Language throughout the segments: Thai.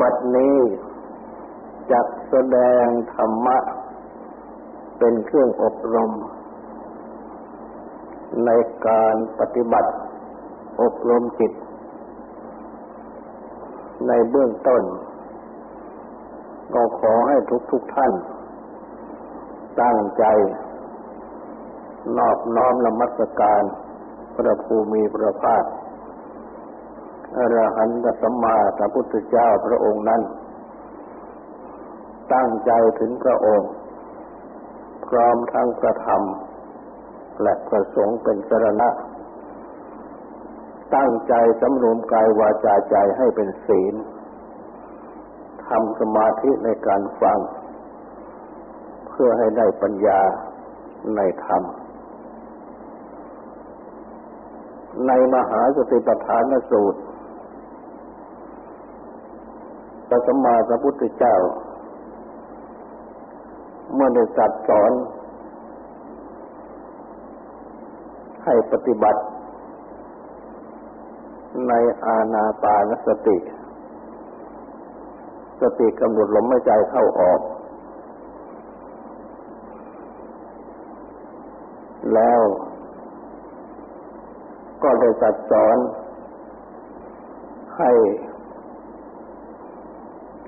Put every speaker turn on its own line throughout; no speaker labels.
บัดนี้จักแสดงธรรมะ เป็นเครื่องอบรม ในการปฏิบัติ อบรมจิต ในเบื้องต้น ก็ขอให้ทุกทุกท่าน ตั้งใจ นอบน้อมละมัสการ พระภูมิพระภาค อรหันตสัมมาสัมพุทธเจ้าพระองค์นั้น ตั้งใจถึงพระองค์ พร้อมทั้งประธรรม และประสงค์เป็นสรณะ ตั้งใจสำรวมกายวาจาใจให้เป็นศีลทำสมาธิในการฟัง เพื่อให้ได้ปัญญาในธรรม ในมหาสติปัฏฐานสูตรพ ระสัมมาสัมพุทธเจ้า เมื่อได้จัดสอน ให้ปฏิบัติ ในอาณาปานสติ สติกำหนดลมหายใจเข้าออก แล้วก็ได้จัดสอนให้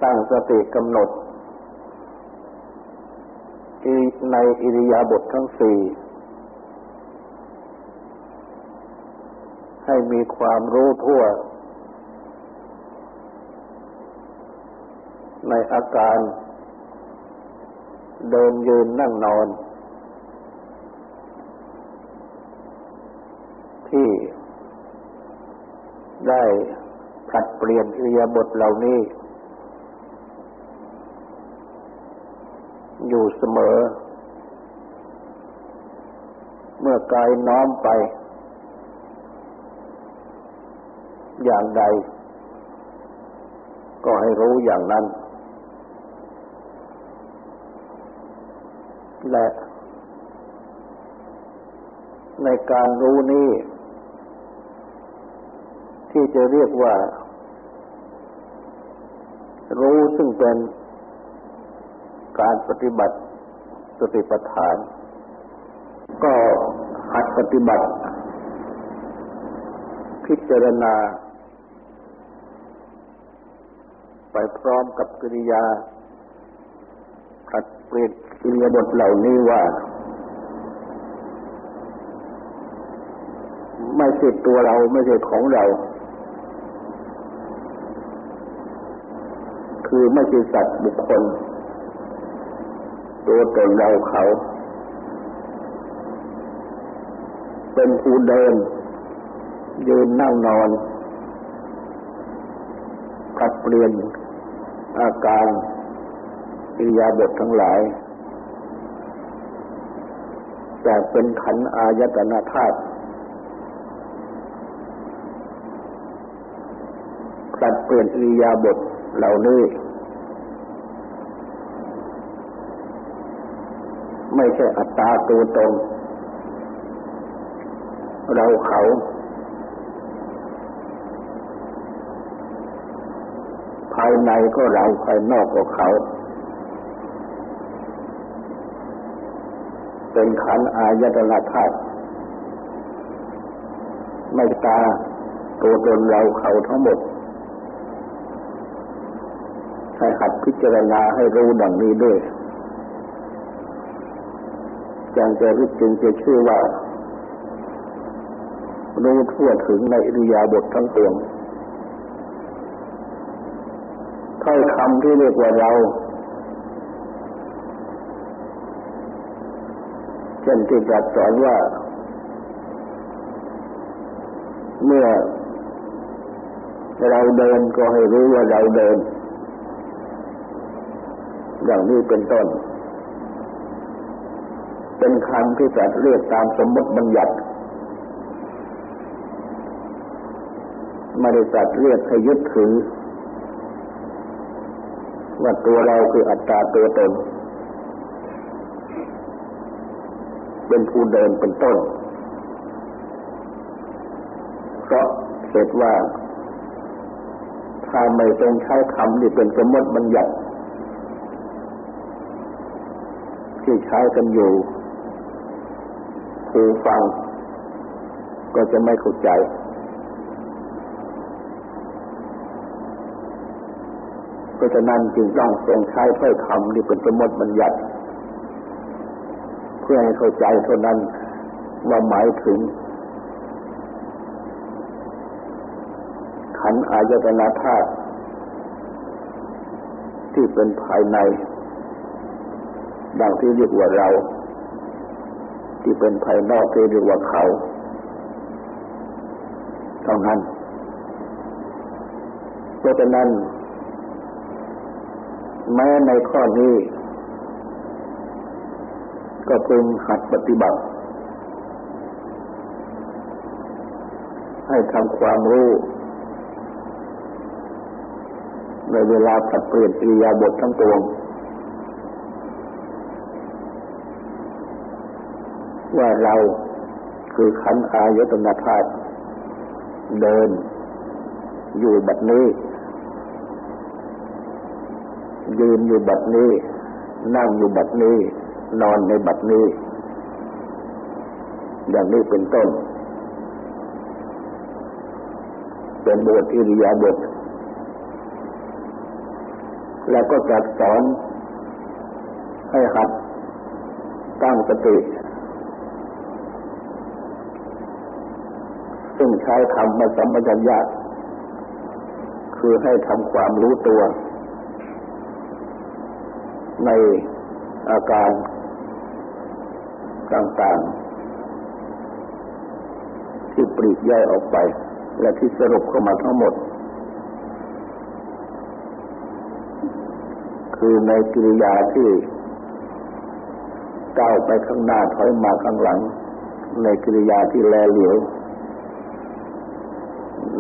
ตั้งสติกำหนดในอิริยาบถททั้งสี่ให้มีความรู้ทั่ว ในอาการเดินยืนนั่งนอน ที่ได้ผัดเปลี่ยนอิริยาบถเหล่านี้อยู่ เสมอ เมื่อกายน้อมไป อย่างใด ก็ให้รู้อย่างนั้น และในการรู้นี้ที่จะเรียกว่า รู้ซึ่งเป็นการปฏิบัติ สติปัฏฐาน ก็หัดปฏิบัติ พิจารณา ไปพร้อมกับกิริยาขัดเปลี่ยนกิริยาบทเหล่านี้ว่า ไม่ใช่ตัวเราไม่ใช่ของเรา คือไม่ใช่สัตว์บุคคล ตัวตนเราเขา เป็นผู้เดิน ยืนนั่งนอนขัดเปลี่ยนอาการอิยาบถทั้งหลายแต่เป็นขันอายตนาธาตุขัดเปลี่ยนอิยาบถเหล่านี้ ไม่ใช่อัตตาตัวตนเราเขา ภายในก็เราภายนอกก็เขา เป็นขันอายตนะธาตุไม่ตาตัวตนเราเขาทั้งหมดให้หัดพิจารณาให้รู้ดังนี้ด้วย จังจะรู้จึงจะชื่อว่ารู้ทั่วถึงในอิริยาบถทั้งปวงถ้อยคำที่เรียกว่าเรา เช่นที่ตรัสสอนว่า เมื่อเราเดินก็ให้รู้ว่าเราเดิน อย่างนี้เป็นต้น เป็นคำที่จัดเรียกตามสมมติบัญญัติไม่ได้จัดเรียกให้ยึดถือ ว่าตัวเราคืออัตตาตัวตน เป็นผู้เดินเป็นต้น เพราะเหตุว่า ถ้าไม่ทรงใช้คำที่เป็นสมมติบัญญัติที่ใช้กันอยูู่ฟัง ก็จะไม่เข้าใจเพราะนั้นจึงต้องทรงใช้ถ้อยคำที่เป็นสมมติบัญญัติ เพื่อให้เข้าใจเท่านั้นว่าหมายถึง ขันอายตนาธาตุที่เป็นภายใน ดังที่เรียกว่าเรา ที่เป็นภายนอกที่เรียกว่าเขาเท่านั้นเพราะฉะนั้น แม้ในข้อนี้ ก็พึงหัดปฏิบัติ ให้ทำความรู้ในเวลาผัดเปลี่ยนอิริยาบถทั้งปวง ว่าเราคือขันธ์อายตนะธาตุเดิน อยู่บัดนี้ ยืนอยู่บัดนี้ นั่งอยู่บัดนี้ นอนในบัดนี้ อย่างนี้เป็นต้น เป็นบทอิริยาบถแล้วก็จัดสอนให้หัดตั้งสติ ช้คำมาสัมปชัญญะคือให้ทำความรู้ตัว ในอาการต่างๆ ที่ปลีกย่อยออกไป และที่สรุปเข้ามาทั้งหมด คือในกิริยาที่ก้าวไปข้างหน้าถอยมาข้างหลัง ในกิริยาที่แลเหลียว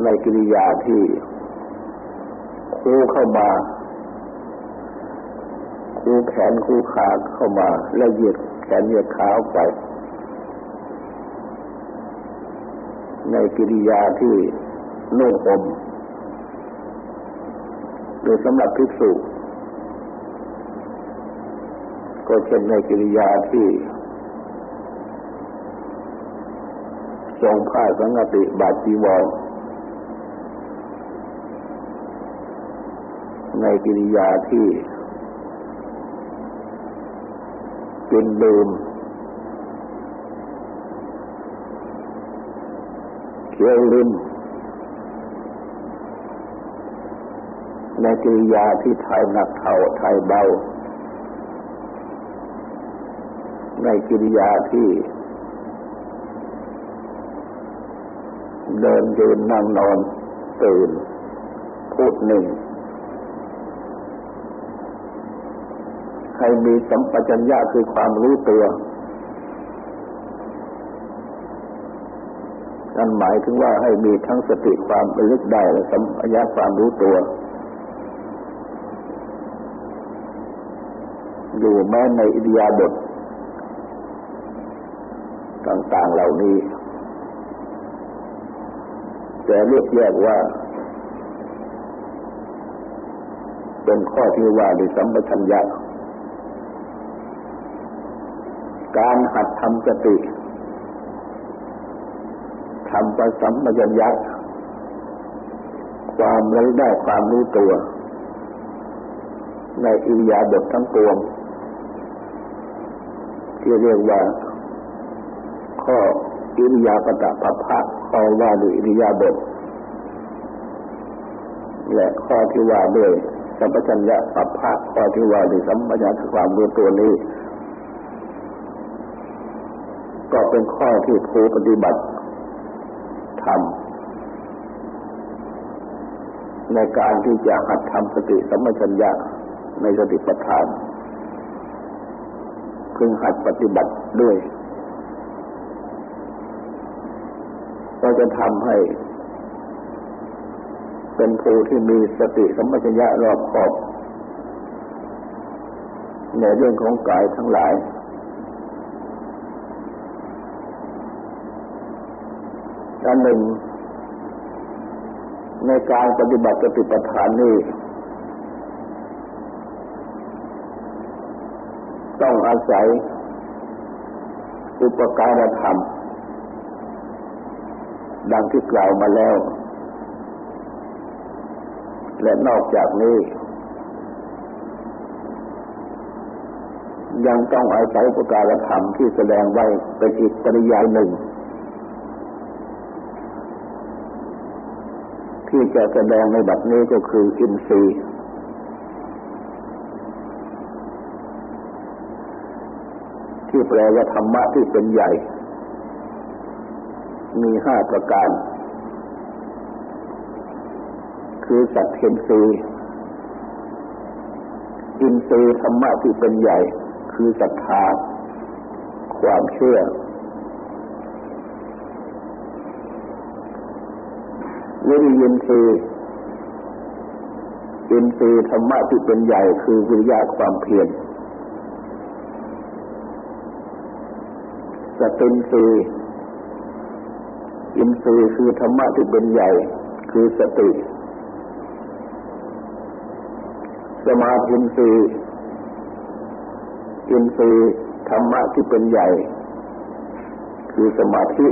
ในกิริยาที่คู่เข้ามาคู่แขนคู่ขาเข้ามาและเหยียดแขนเหยียดขาออกไป ในกิริยาที่นุ่งห่มโดยสำหรับภิกษุก็เช่นในกิริยาที่ทรงผ้าสังกติบาจีวร ในกิริยาที่กินดื่มเคี้ยวลิ้มในกิริยาที่ถ่ายหนักเท่าถ่ายเบา ในกิริยาที่ เดินยืนนั่งนอนตื่นพูดหนึ่ง ให้มีสัมปชัญญะคือความรู้ตัวนั่นหมายถึงว่าให้มีทั้งสติความระลึกได้และสัมปชัญญะความรู้ตัว อยู่แม้ในอิริยาบถต่างๆเหล่านี้แต่เรียกแยกว่าเป็นข้อที่ว่าด้วยสัมปชัญญะ การหัดทำสติทำประสัมปชัญญะความรู้ได้ความรู้ตัว ในอิริยาบถทั้งปวง ที่เรียกว่า ข้ออิริยาปตะปัพะข้อว่าด้วยอิริยาบถและข้อที่ว่าด้วยสัมปชัญญะปัพพะข้อที่ว่าด้วยสัมปชัญญะความรู้ตัวนี้ ก็เป็นข้อที่ผู้ปฏิบัติทำในการที่จะหัดทำสติสัมปชัญญะในสติปัฏฐานพึงหัดปฏิบัติด้วย ก็จะทำให้ เป็นผู้ที่มีสติสัมปชัญญะรอบขอบ ในเรื่องของกายทั้งหลาย อันหนึ่ง ในการปฏิบัติสติปัฏฐานนี้ต้องอาศัย อุปการธรรม ดังที่กล่าวมาแล้ว และนอกจากนี้ ยังต้องอาศัยอุปการธรรมที่แสดงไว้เป็นอีกปริยายหนึ่ง ที่จะแสดงในบัดนี้ก็คืออินทรีย์ที่แปลว่าธรรมะที่เป็นใหญ่ มีห้าประการ คือสัตเทนทรีอินทรีย์ธรรมะที่เป็นใหญ่ คือศรัทธา ความเชื่อ วิริยินทรีย์อินทรียธรรมะที่เป็นใหญ่คือวิริยะความเพียรสตินทรีย์อินทรีย์คือธรรมะที่เป็นใหญ่ คือสติ สมาธินทรีย์อินทรีย์ธรรมะที่เป็นใหญ่ คือสมาธิ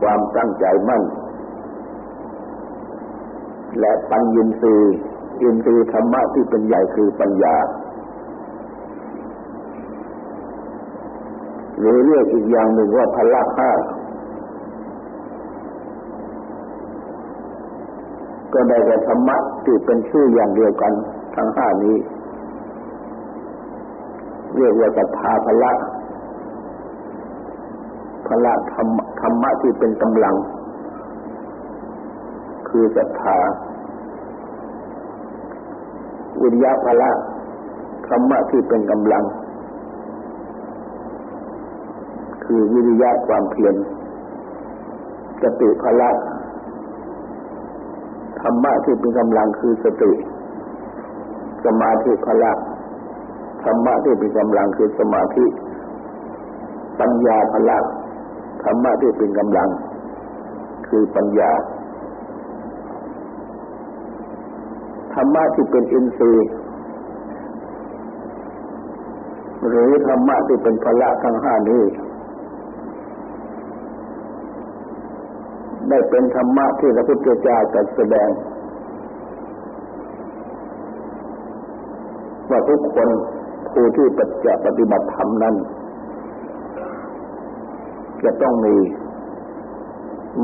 ความตั้งใจมั่น และปัญญินทรีย์อินทรีย์ธรรมะที่เป็นใหญ่คือปัญญา หรือเรียกอีกอย่างหนึ่งว่าพละห้าก็ได้แก่ธรรมะที่เป็นชื่ออย่างเดียวกันทั้งห้านี้ เรียกว่าศรัทธาพละพละธรรม รรมะที่เป็นกำลัง คือศรัทธาวิญญาพละธรรมะที่เป็นกำลัง คือวิริยะความเพียรสติพละธรรมะที่เป็นกำลังคือสติ สมาธิพละธรรมะที่เป็นกำลังคือสมาธิ ปัญญาพละ ธรรมะที่เป็นกำลัง คือปัญญา ธรรมะที่เป็นอินทรีย์หรือธรรมะที่เป็นพละทั้งห้านี้ ได้เป็นธรรมะที่พระพุทธเจ้าจัดแสดง ว่าทุกคนผู้ที่ปฏิบัติธรรมนั้น จะต้องมี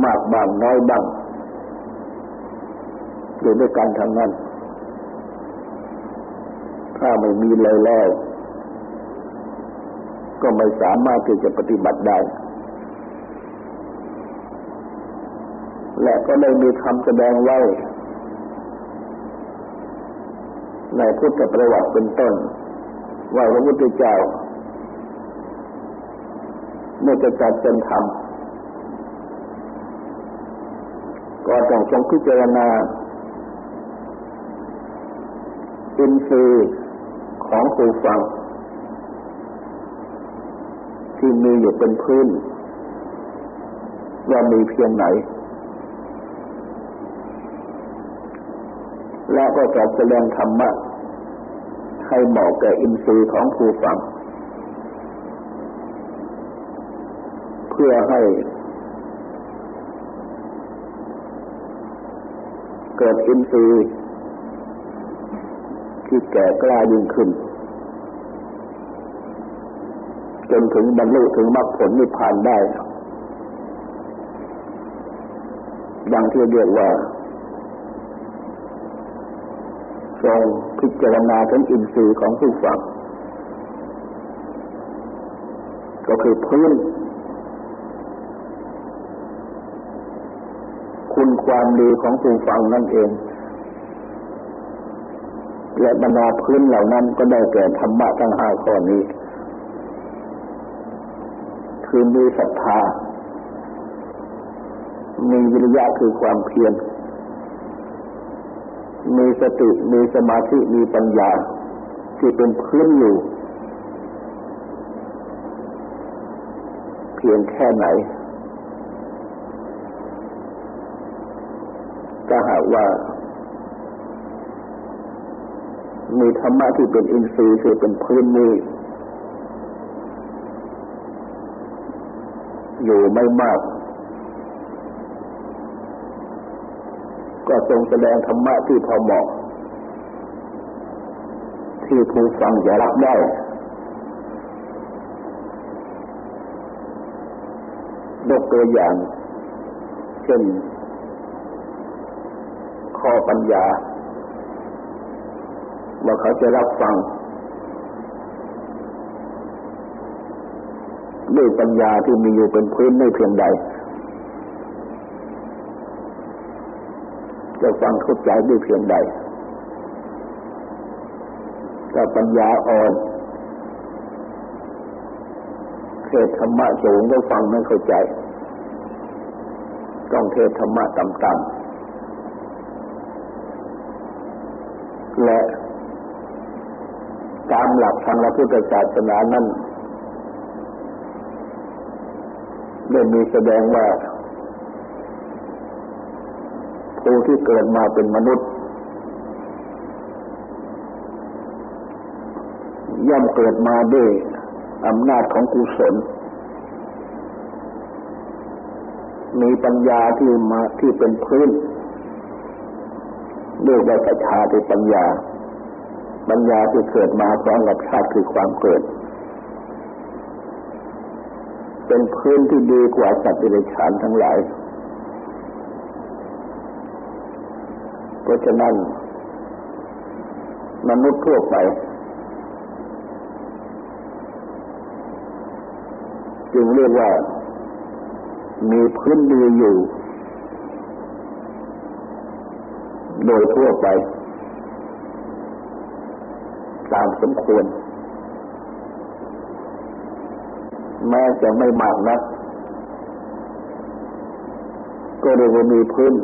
มากบ้างน้อยบ้างอยู่ด้วยกันทั้งนั้น ถ้าไม่มีเลยแล้ว ก็ไม่สามารถที่จะปฏิบัติได้ และก็ได้มีคำแสดงไว้ ในพุทธประวัติเป็นต้น ว่าพระพุทธเจ้า เมื่อจะจัดเป็นธรรมก็ต้องทรงพิจารณาอินทรีย์ของผู้ฟัง ที่มีอยู่เป็นพื้น ว่ามีเพียงไหน และก็จะแสดงธรรมะให้เหมาะแก่อินทรีย์ของผู้ฟัง พื่อให้ เกิดอินทรีย์ที่แก่กล้ายิ่งขึ้น จนถึงบรรลุถึงมรรคผลนิพพานได้ดังที่เรียกว่าทรงพิจารณาถึงอินทรีย์ของผู้ฟัง ก็คือพื้น คุณความดีของผู้ฟังนั่นเอง และบรรดาพื้นเหล่านั้นก็ได้แก่ธรรมะทั้งห้าข้อนี้ คือมีศรัทธา มีวิริยะคือความเพียร มีสติ มีสมาธิ มีปัญญา ที่เป็นพื้นอยู่ เพียงแค่ไหน ถ้าหากว่า มีธรรมะที่เป็นอินทรีย์คือเป็นพื้นนี้อยู่ไม่มาก ก็ทรงแสดงธรรมะที่พอเหมาะ ที่ผู้ฟังจะรับได้ยกตัวอย่าง เช่น ข้อปัญญา ว่าเขาจะรับฟังด้วยปัญญาที่มีอยู่เป็นพื้นไม่เพียงใด จะฟังเข้าใจด้วยเพียงใดถ้าปัญญาอ่อนเทศธรรมะสูงก็ฟังไม่เข้าใจ ต้องเทศธรรมะต่ำๆและตาม หลักทางพระพุทธศาสนานั้นได้มีแสดงว่าผู้ที่เกิดมาเป็นมนุษย์ ย่อมเกิดมาด้วยอำนาจของกุศล มีปัญญาที่มาที่เป็นพื้นเรียกว่าสัจชาติปัญญา ปัญญาที่เกิดมาพร้อมกับชาติคือความเกิด เป็นพื้นที่ดีกว่าสัตว์ดิเรกชันทั้งหลาย เพราะฉะนั้น มนุษย์ทั่วไปจึงเรียกว่ามีพื้นดีอยู่ โดยทั่วไป ตามสมควร แม้จะไม่มากนัก ก็เรียกว่ามีพื้น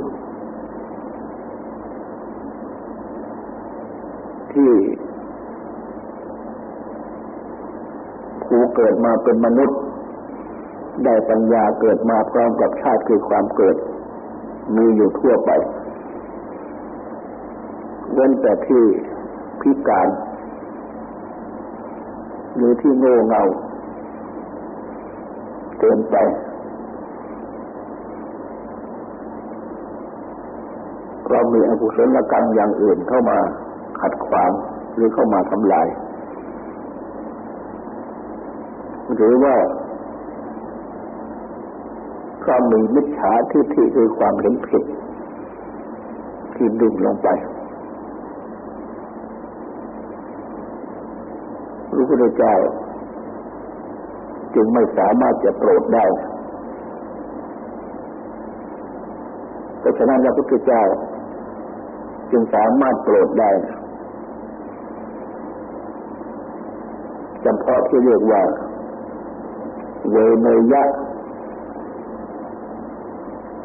ที่ผู้เกิดมาเป็นมนุษย์ ได้ปัญญาเกิดมาพร้อมกับชาติคือความเกิด มีอยู่ทั่วไปเว้นแต่ที่พิการ หรือที่โง่เงาเกินไปเรามีอกุศลกรรมอย่างอื่นเข้ามาขัดขวางหรือเข้ามาทำลาย หรือว่าก็มีมิจฉาทิฏฐิคือความเห็นผิดที่ดึงลงไป ระพุทธเจ้า จึงไม่สามารถจะโปรดได้เพราะฉะนั้นพระพุทธเจ้า จึงสามารถโปรดได้จำเพาะที่เรียกว่า เวเนยะ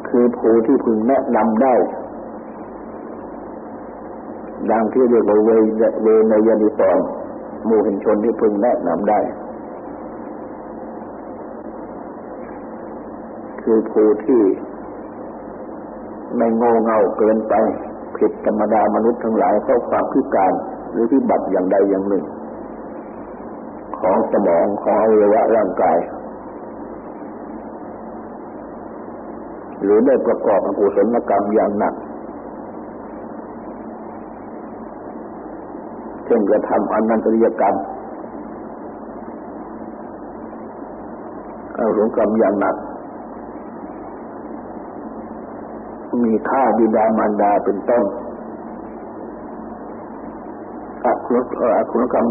คือผู้ที่พึงแนะนำได้ดังที่เรียกว่าเวเวนยนิสอน หมู่เห็นชนที่พึงแนะนำได้ คือผู้ที่ไม่โง่เง่าเกินไป ผิดธรรมดามนุษย์ทั้งหลายเพราะความพิการหรือที่บัตรอย่างใดอย่างหนึ่ง ของสมองของอวัยวะร่างกาย หรือได้ประกอบอกุศลกรรมอย่างหนัก เช่นกระทำอนันตริยกรรมอารมณ์กรรมอย่างหนัก มีค่าบิดามารดาเป็นต้นอกุศลอกุศลกรรม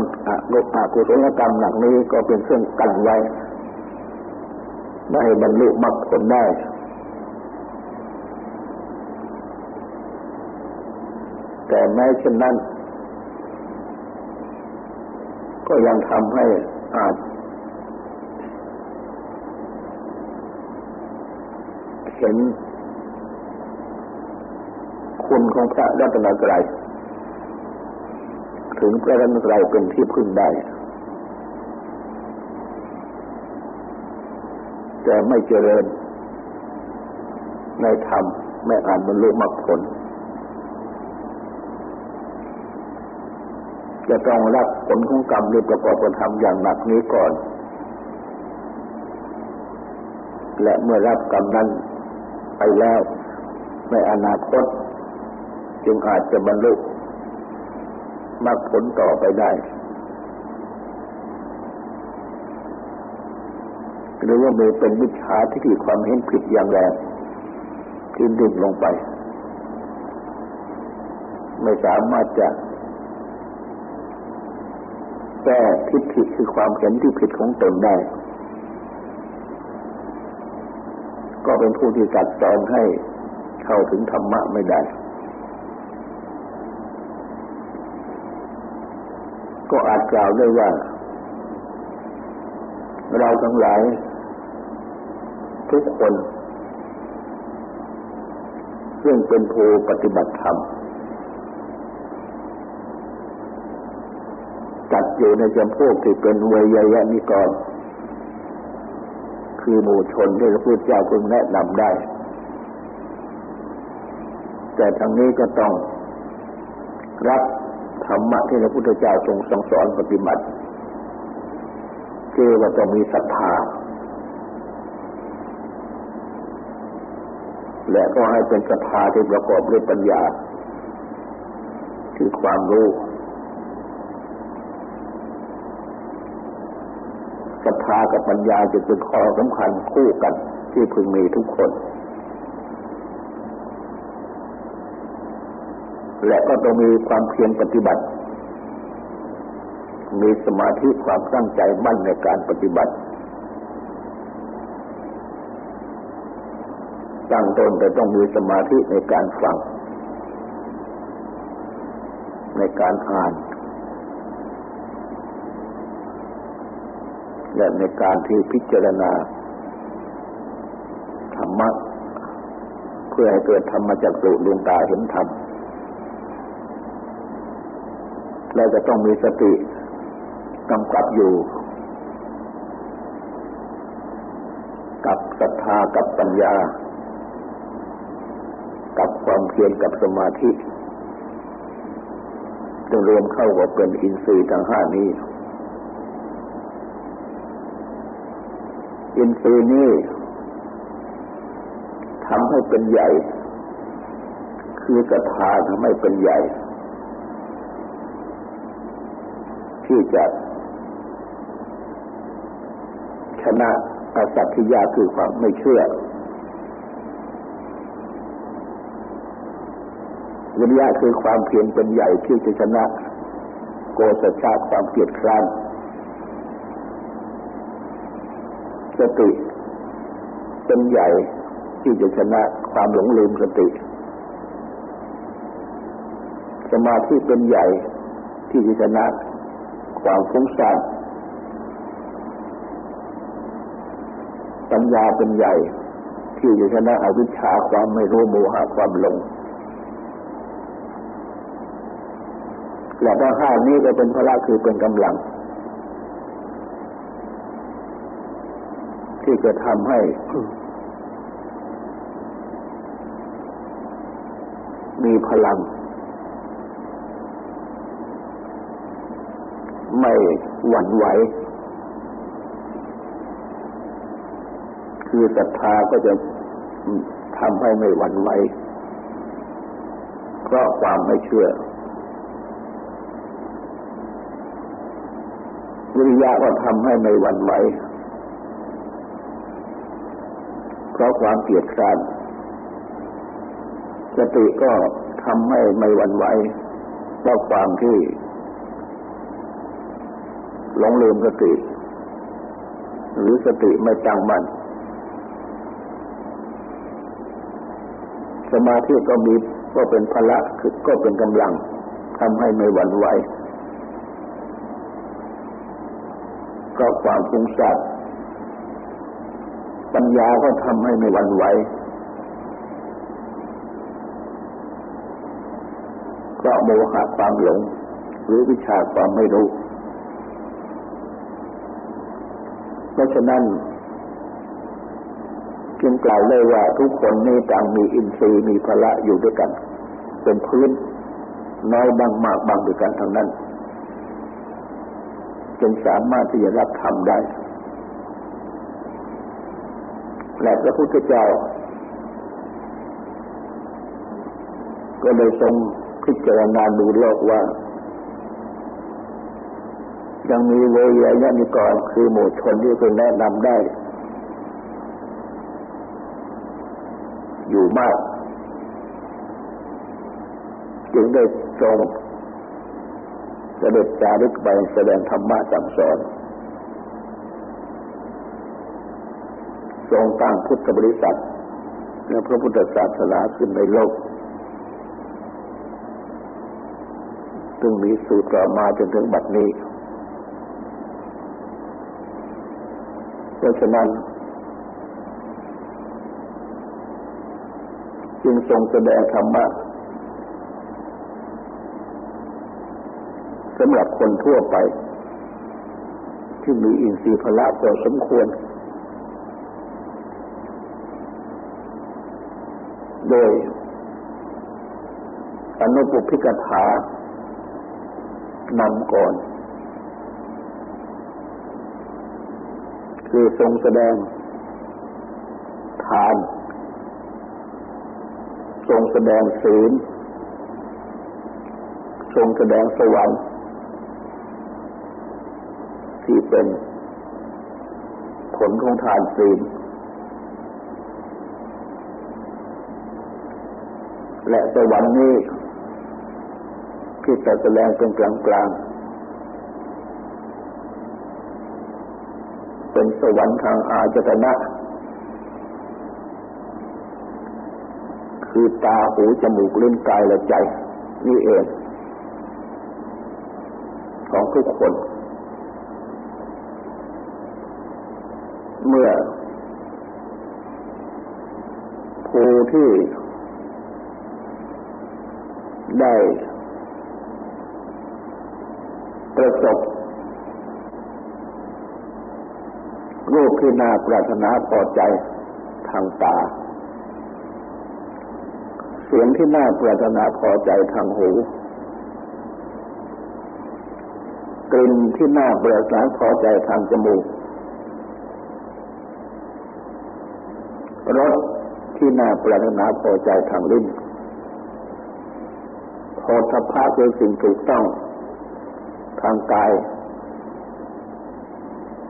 อกุศลกรรมหนักนี้ก็เป็นเครื่องกันไว้ไม่ให้บรรลุมรรคผลได้แต่แม้เช่นนั้น ก็ยังทำให้อาจเห็นคุณของพระรัตนตรัยถึงพระรัตนตรัยเป็นที่พึ่งได้ แต่ไม่เจริญในธรรมไม่อ่านบรรลุมรรคผล จะต้องรับผลของกรรมหรือประกอบกระทำอย่างหนักนี้ก่อน และเมื่อรับกรรมนั้นไปแล้วในอนาคต จึงอาจจะบรรลุมรรคผลต่อไปได้ หรือว่ามีเป็นมิจฉาทิฏฐิความเห็นผิดอย่างแรงที่ดิ่งลงไป ไม่สามารถจะ แก้ทิฏฐิคือความเห็นที่ผิดของตนได้ ก็เป็นผู้ที่ตัดตอนให้เข้าถึงธรรมะไม่ได้ ก็อาจกล่าวได้ว่า เราทั้งหลาย ทุกคน ซึ่งเป็นผู้ปฏิบัติธรรมจัด อยู่ในจำพวกที่เป็นเวยยะนิกร คือหมู่ชนที่พระพุทธเจ้าพึงแนะนำได้ แต่ทั้งนี้ก็ต้องรับธรรมะที่พระพุทธเจ้าทรงสั่งสอนปฏิบัติคือว่าต้องมีศรัทธา และก็ให้เป็นศรัทธาที่ประกอบด้วยปัญญา คือความรู้ ศรัทธากับปัญญาจะเป็นข้อสำคัญคู่กันที่พึงมีทุกคน และก็ต้องมีความเพียรปฏิบัติ มีสมาธิความตั้งใจมั่นในการปฏิบัติตั้งต้นแต่ต้องมีสมาธิในการฟัง ในการอ่าน และในการที่พิจารณาธรรมะ เพื่อให้เกิดธรรมจักสุดวงตาเห็นธรรมและจะต้องมีสติกำกับอยู่ กับศรัทธากับปัญญา กับความเพียรกับสมาธิจะรวมเข้าว่าเป็นอินทรีย์ทั้งห้านี้ อินทรีย์นี้ทำให้เป็นใหญ่ คือศรัทาทำให้เป็นใหญ่ ที่จะชนะอาสัตทิยาคือความไม่เชื่อวิญญาคือความเพียรเป็นใหญ่ที่จะชนะ โกศชาความเกียดคร้าน สติเป็นใหญ่ที่จะชนะความหลงลืมสติ สมาธิเป็นใหญ่ที่จะชนะความฟุ้งซ่านปัญญาเป็นใหญ่ ที่จะชนะอวิชชาความไม่รู้โมหะความหลงและทั้งห้านี้ก็เป็นพละคือเป็นกำลัง ที่จะทำให้มีพลัง ไม่หวั่นไหว คือศรัทธาก็จะทำให้ไม่หวั่นไหว เพราะความไม่เชื่อ วิริยะก็ทำให้ไม่หวั่นไหว เพราะความเกลียดคร้านสติก็ทำให้ไม่หวั่นไหวเพราะความที่หลงลืมสติ หรือสติไม่ตั้งมั่นสมาธิก็มีก็เป็นพละคือก็เป็นกำลังทำให้ไม่หวั่นไหวก็ความฟุ้งซ่าน ปัญญาก็ทำให้ไม่หวั่นไหวเพราะโมหะความหลง หรือวิชาความไม่รู้ เพราะฉะนั้นจึงกล่าวเลยว่าทุกคนนี้ต่างมีอินทรีย์มีพละอยู่ด้วยกัน เป็นพื้นน้อยบางมากบางด้วยกันทั้งนั้นจนสามารถที่จะรับธรรมได้ และพระพุทธเจ้า ก็เลยทรงพิจารณาดูโลกว่า ยังมีเวยยนิกรคือหมู่ชนที่เป็นแนะนำได้ อยู่มาก จึงได้ทรงเสด็จจาริกไปแสดงธรรมะจำสอน ทรงตั้งพุทธบริษัทและพระพุทธศาสนาขึ้นในโลกซึ่งมีสูตรต่อมาจนถึงบัดนี้ เพราะฉะนั้น จึงทรงแสดงธรรมะสำหรับคนทั่วไป ที่มีอินทรีย์พละพอสมควร โดยอนุปุพิกถานำก่อน คือทรงแสดง ทาน ทรงแสดงศีล ทรงแสดงสวรรค์ที่เป็นผลของทานศีล และสวรรค์นี้ที่จะแสดงเป็นกลางกลางเป็นสวรรค์ทางอาจตนะ คือตาหูจมูกลิ้นกายและใจ นี่เอง ของทุกคน เมื่อผู้ที่ ได้ประสบรูปที่น่าปรารถนาพอใจทางตา เสียงที่น่าปรารถนาพอใจทางหู กลิ่นที่น่าปรารถนาพอใจทางจมูก รสที่น่าปรารถนาพอใจทางลิ้น โพธพะคือสิ่งถูกต้อง ทางกาย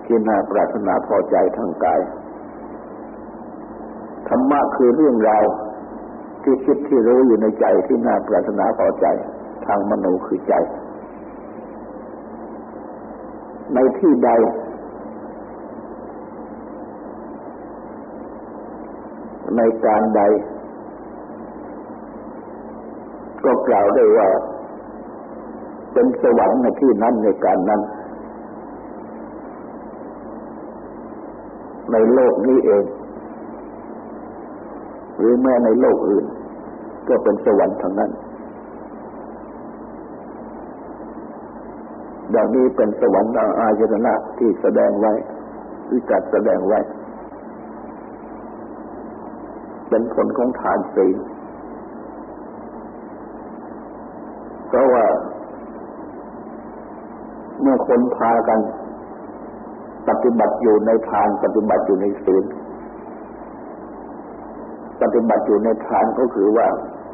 ที่น่าปรารถนาพอใจทางกาย ธรรมะคือเรื่องราวที่คิดที่รู้อยู่ในใจที่น่าปรารถนาพอใจ ทางมโนคือใจ ในที่ใด ในการใด ก็กล่าวได้ว่า เป็นสวรรค์ในที่นั้นในการนั้น ในโลกนี้เอง หรือแม้ในโลกอื่น ก็เป็นสวรรค์ทั้งนั้นอย่างนี้เป็นสวรรค์อาญนะที่แสดงไว้ที่จัดแสดงไว้ เป็นผลของทานศีลเพราะว่า เมื่อคนพากัน ปฏิบัติอยู่ในทานปฏิบัติอยู่ในศีลปฏิบัติอยู่ในทานก็คือว่า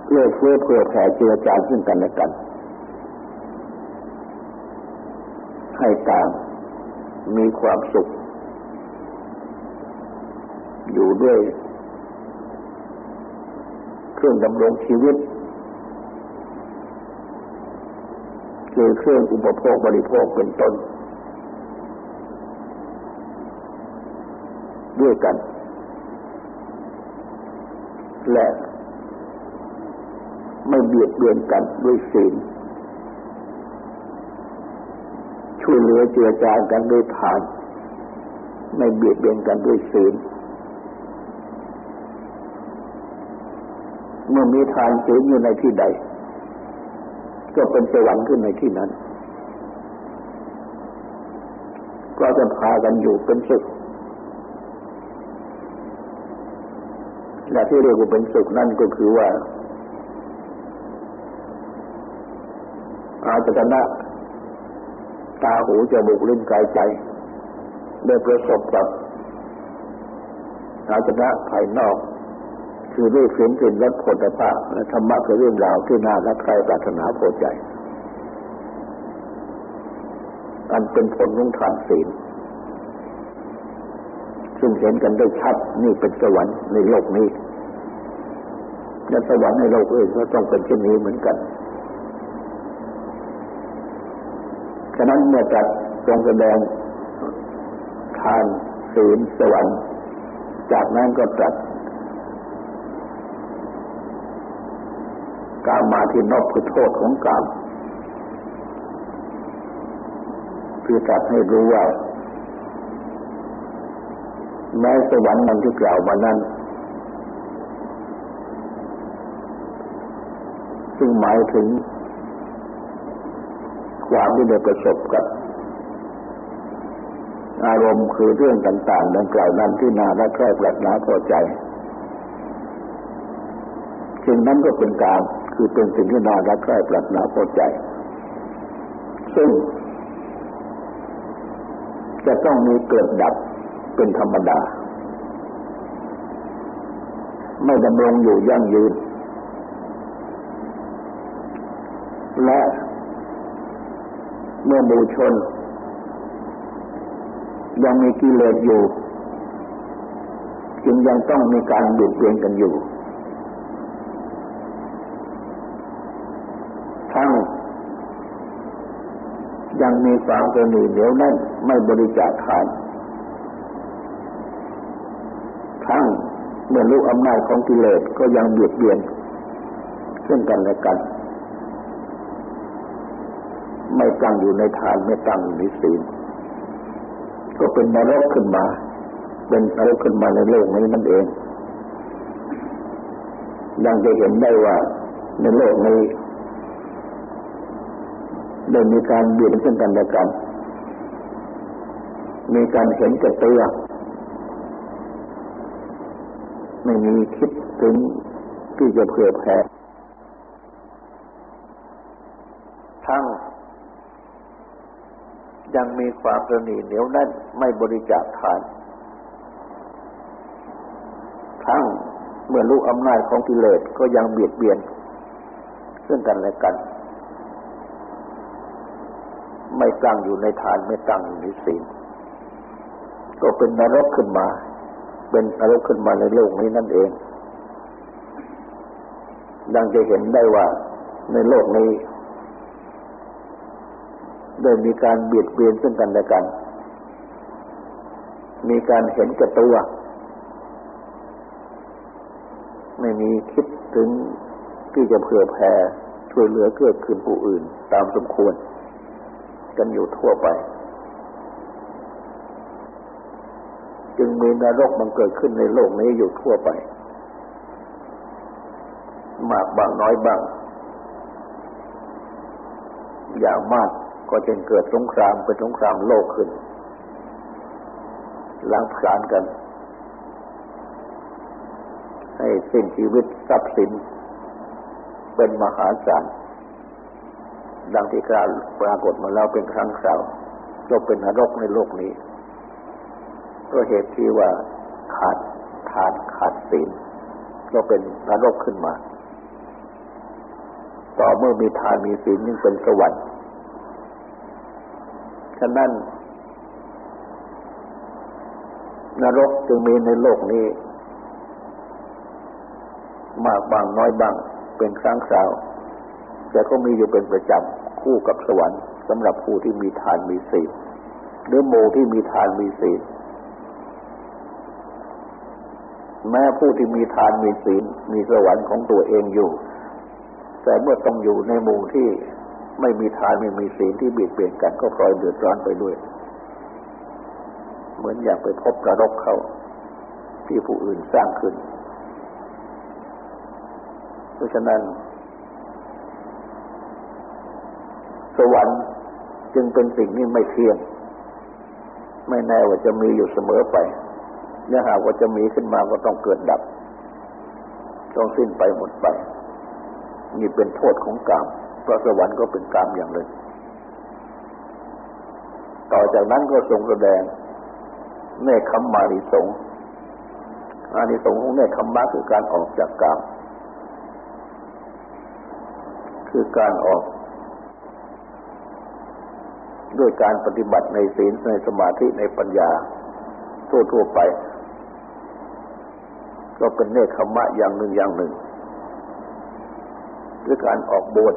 เพื่อเพื่อเพื่อแผ่เจือจานซึ่งกันและกัน ให้ต่างมีความสุข อยู่ด้วย เครื่องดำรงชีวิต คือเครื่องอุปโภคบริโภคเป็นต้น ด้วยกัน และไม่เบียดเบียนกันด้วยศีลช่วยเหลือเจือจานกันด้วยทาน ไม่เบียดเบียนกันด้วยศีลเมื่อมีทานศีลอยู่ในที่ใด ก็เป็นสวรรค์ขึ้นในที่นั้น ก็จะพากันอยู่เป็นสุขและที่เรียกว่าเป็นสุขนั่นก็คือว่า อาจตนะตาหูจมูกลิ้นกายใจ ได้ประสบกับอาชนะภายนอก คือด้วยเสียงกลิ่นรสผลภาพและธรรมะคือเรื่องราวที่น่ารักใครปรารถนาพอใจ อันเป็นผลของทานศีลซึ่งเห็นกันได้ชัดนี่เป็นสวรรค์ในโลกนี้และสวรรค์ในโลกอื่นก็ต้องเป็นเช่นนี้เหมือนกันฉะนั้นเมื่อจัดทรงแสดงทานศีลสวรรค์ จากนั้นก็ตรัส กามาที่นอกคือโทษของกามคือตรัสให้รู้ว่าแม้สวรรค์นั้นที่กล่าวมานั้นซึ่งหมายถึง ความที่ได้ประสบกับ อารมณ์คือเรื่องต่างๆดังกล่าวนั้นที่นารักใคร่ปรารถนาพอใจสิ่งนั้นก็เป็นการ คือเป็นสิ่งที่น่ารักใคร่ปรารถนาพอใจ ซึ่ง จะต้องมีเกิดดับเป็นธรรมดา ไม่ดำรงอยู่ยั่งยืน และเมื่อบูชน ยังมีกิเลสอยู่ จึงยังต้องมีการหยุดเวียนกันอยู่ ยังมีความกระหนีเหนียวแน่นไม่บริจาคทานทั้งเมื่อรู้อำนาจของกิเลสก็ยังเบียดเบียนซึ่งกันและกัน ไม่ตั้งอยู่ในทานไม่ตั้งอยู่ในศีลก็เป็นนรกขึ้นมา เป็นนรกขึ้นมาในโลกนี้นั่นเอง ยังจะเห็นได้ว่าในโลกนี้ ได้มีการเบียดซึ่งกันและกัน มีการเห็นแก่ตัวไม่มีคิดถึงที่จะเผื่อแผ่ทั้ง ยังมีความประนีเหนียวแน่นไม่บริจาคทาน ทั้งเมื่อรู้อำนาจของกิเลสก็ยังเบียดเบียนซึ่งกันและกัน ไม่ตั้งอยู่ในทานไม่ตั้งอยู่ในศีลก็เป็นนรกขึ้นมา เป็นนรกขึ้นมาในโลกนี้นั่นเอง ดังจะเห็นได้ว่าในโลกนี้ ได้มีการเบียดเบียนซึ่งกันและกัน มีการเห็นแก่ตัว ไม่มีคิดถึงที่จะเผื่อแผ่ช่วยเหลือเกื้อกูลผู้อื่นตามสมควร กันอยู่ทั่วไป จึงมีนรกมันเกิดขึ้นในโลกนี้อยู่ทั่วไป มากบางน้อยบาง อย่างมากก็จึงเกิดสงครามเป็นสงครามโลกขึ้นล้างผลาญกัน ให้สิ้นชีวิตทรัพย์สินเป็นมหาศาล ดังที่กล่าวปรากฏมาแล้วเป็นครั้งคราวก็เป็นนรกในโลกนี้ก็เหตุที่ว่าขาดทานขาดศีลก็เป็นนรกขึ้นมา ต่อเมื่อมีทานมีศีลยิ่งเป็นสวรรค์ฉะนั้น นรกจึงมีในโลกนี้ มากบางน้อยบางเป็นครั้งคราว แต่ก็มีอยู่เป็นประจำคู่กับสวรรค์สำหรับผู้ที่มีทานมีศีลหรือโมที่มีทานมีศีลแม้ผู้ที่มีทานมีศีลมีสวรรค์ของตัวเองอยู่ แต่เมื่อต้องอยู่ในหมู่ที่ไม่มีทานไม่มีศีลที่เบียดเบียนกันก็พลอยเดือดร้อนไปด้วย เหมือนอยากไปพบกระรกเขาที่ผู้อื่นสร้างขึ้น เพราะฉะนั้น สวรรค์จึงเป็นสิ่งที่ไม่เที่ยง ไม่แน่ว่าจะมีอยู่เสมอไปเนื้อหากว่าจะมีขึ้นมาก็ต้องเกิดดับ ต้องสิ้นไปหมดไป นี่เป็นโทษของกรรมเพราะสวรรค์ก็เป็นกรรมอย่างหนึ่งต่อจากนั้นก็ทรงแสดงเนคขมาริสงอานิสงของเนคขมะคือการออกจากกรรมคือการออก ด้วยการปฏิบัติในศีลในสมาธิในปัญญา ทั่วๆไป ก็เป็นเนคขมะอย่างหนึ่งอย่างหนึ่งด้วยการออกบวช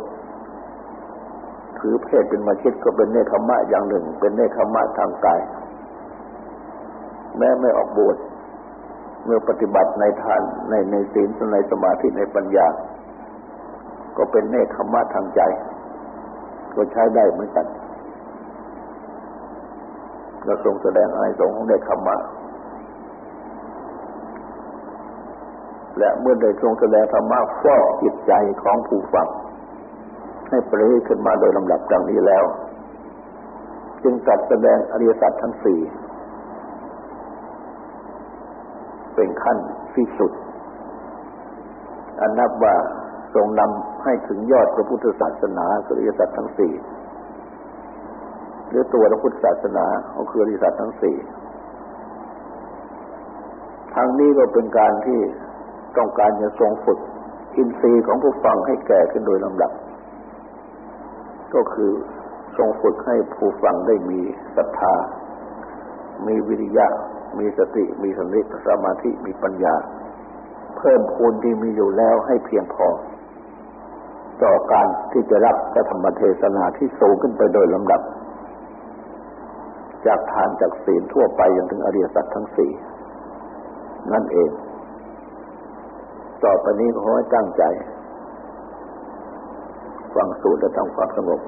ถือเพศเป็นมาชิดก็เป็นเนคขมะอย่างหนึ่ง เป็นเนคขมะทางกาย แม้ไม่ออกบวชเมื่อปฏิบัติในทานในในศีลในสมาธิในปัญญา ก็เป็นเนคขมะทางใจ ก็ใช้ได้เหมือนกัน เราทรงแสดงอายสงของเนคขมะและเมื่อได้ทรงแสดงธรรมะฟอกจิตใจของผู้ฟังให้ปริขึ้นมาโดยลำดับดังนี้แล้ว จึงตัดแสดงอริยสัจทั้งสี่เป็นขั้นที่สุด อันนับว่าทรงนำให้ถึงยอดพระพุทธศาสนาอริยสัจทั้งสี่ หรือตัวพระพุทธศาสนาก็คืออริยสัจทั้งสี่ทางนี้ก็เป็นการที่ต้องการจะทรงฝึกอินทรีย์ของผู้ฟังให้แก่ขึ้นโดยลำดับ ก็คือทรงฝึกให้ผู้ฟังได้มีศรัทธา มีวิริยะ มีสติ มีสติสมาธิ มีปัญญา เพิ่มพูนที่มีอยู่แล้วให้เพียงพอ ต่อการที่จะรับพระธรรมเทศนาที่สูงขึ้นไปโดยลำดับ จากทานจากศีลทั่วไปจนถึงอริยสัจทั้งสี่นั่นเอง ต่อไปนี้ขอให้ตั้งใจ ฟังสูตรและทำความสงบ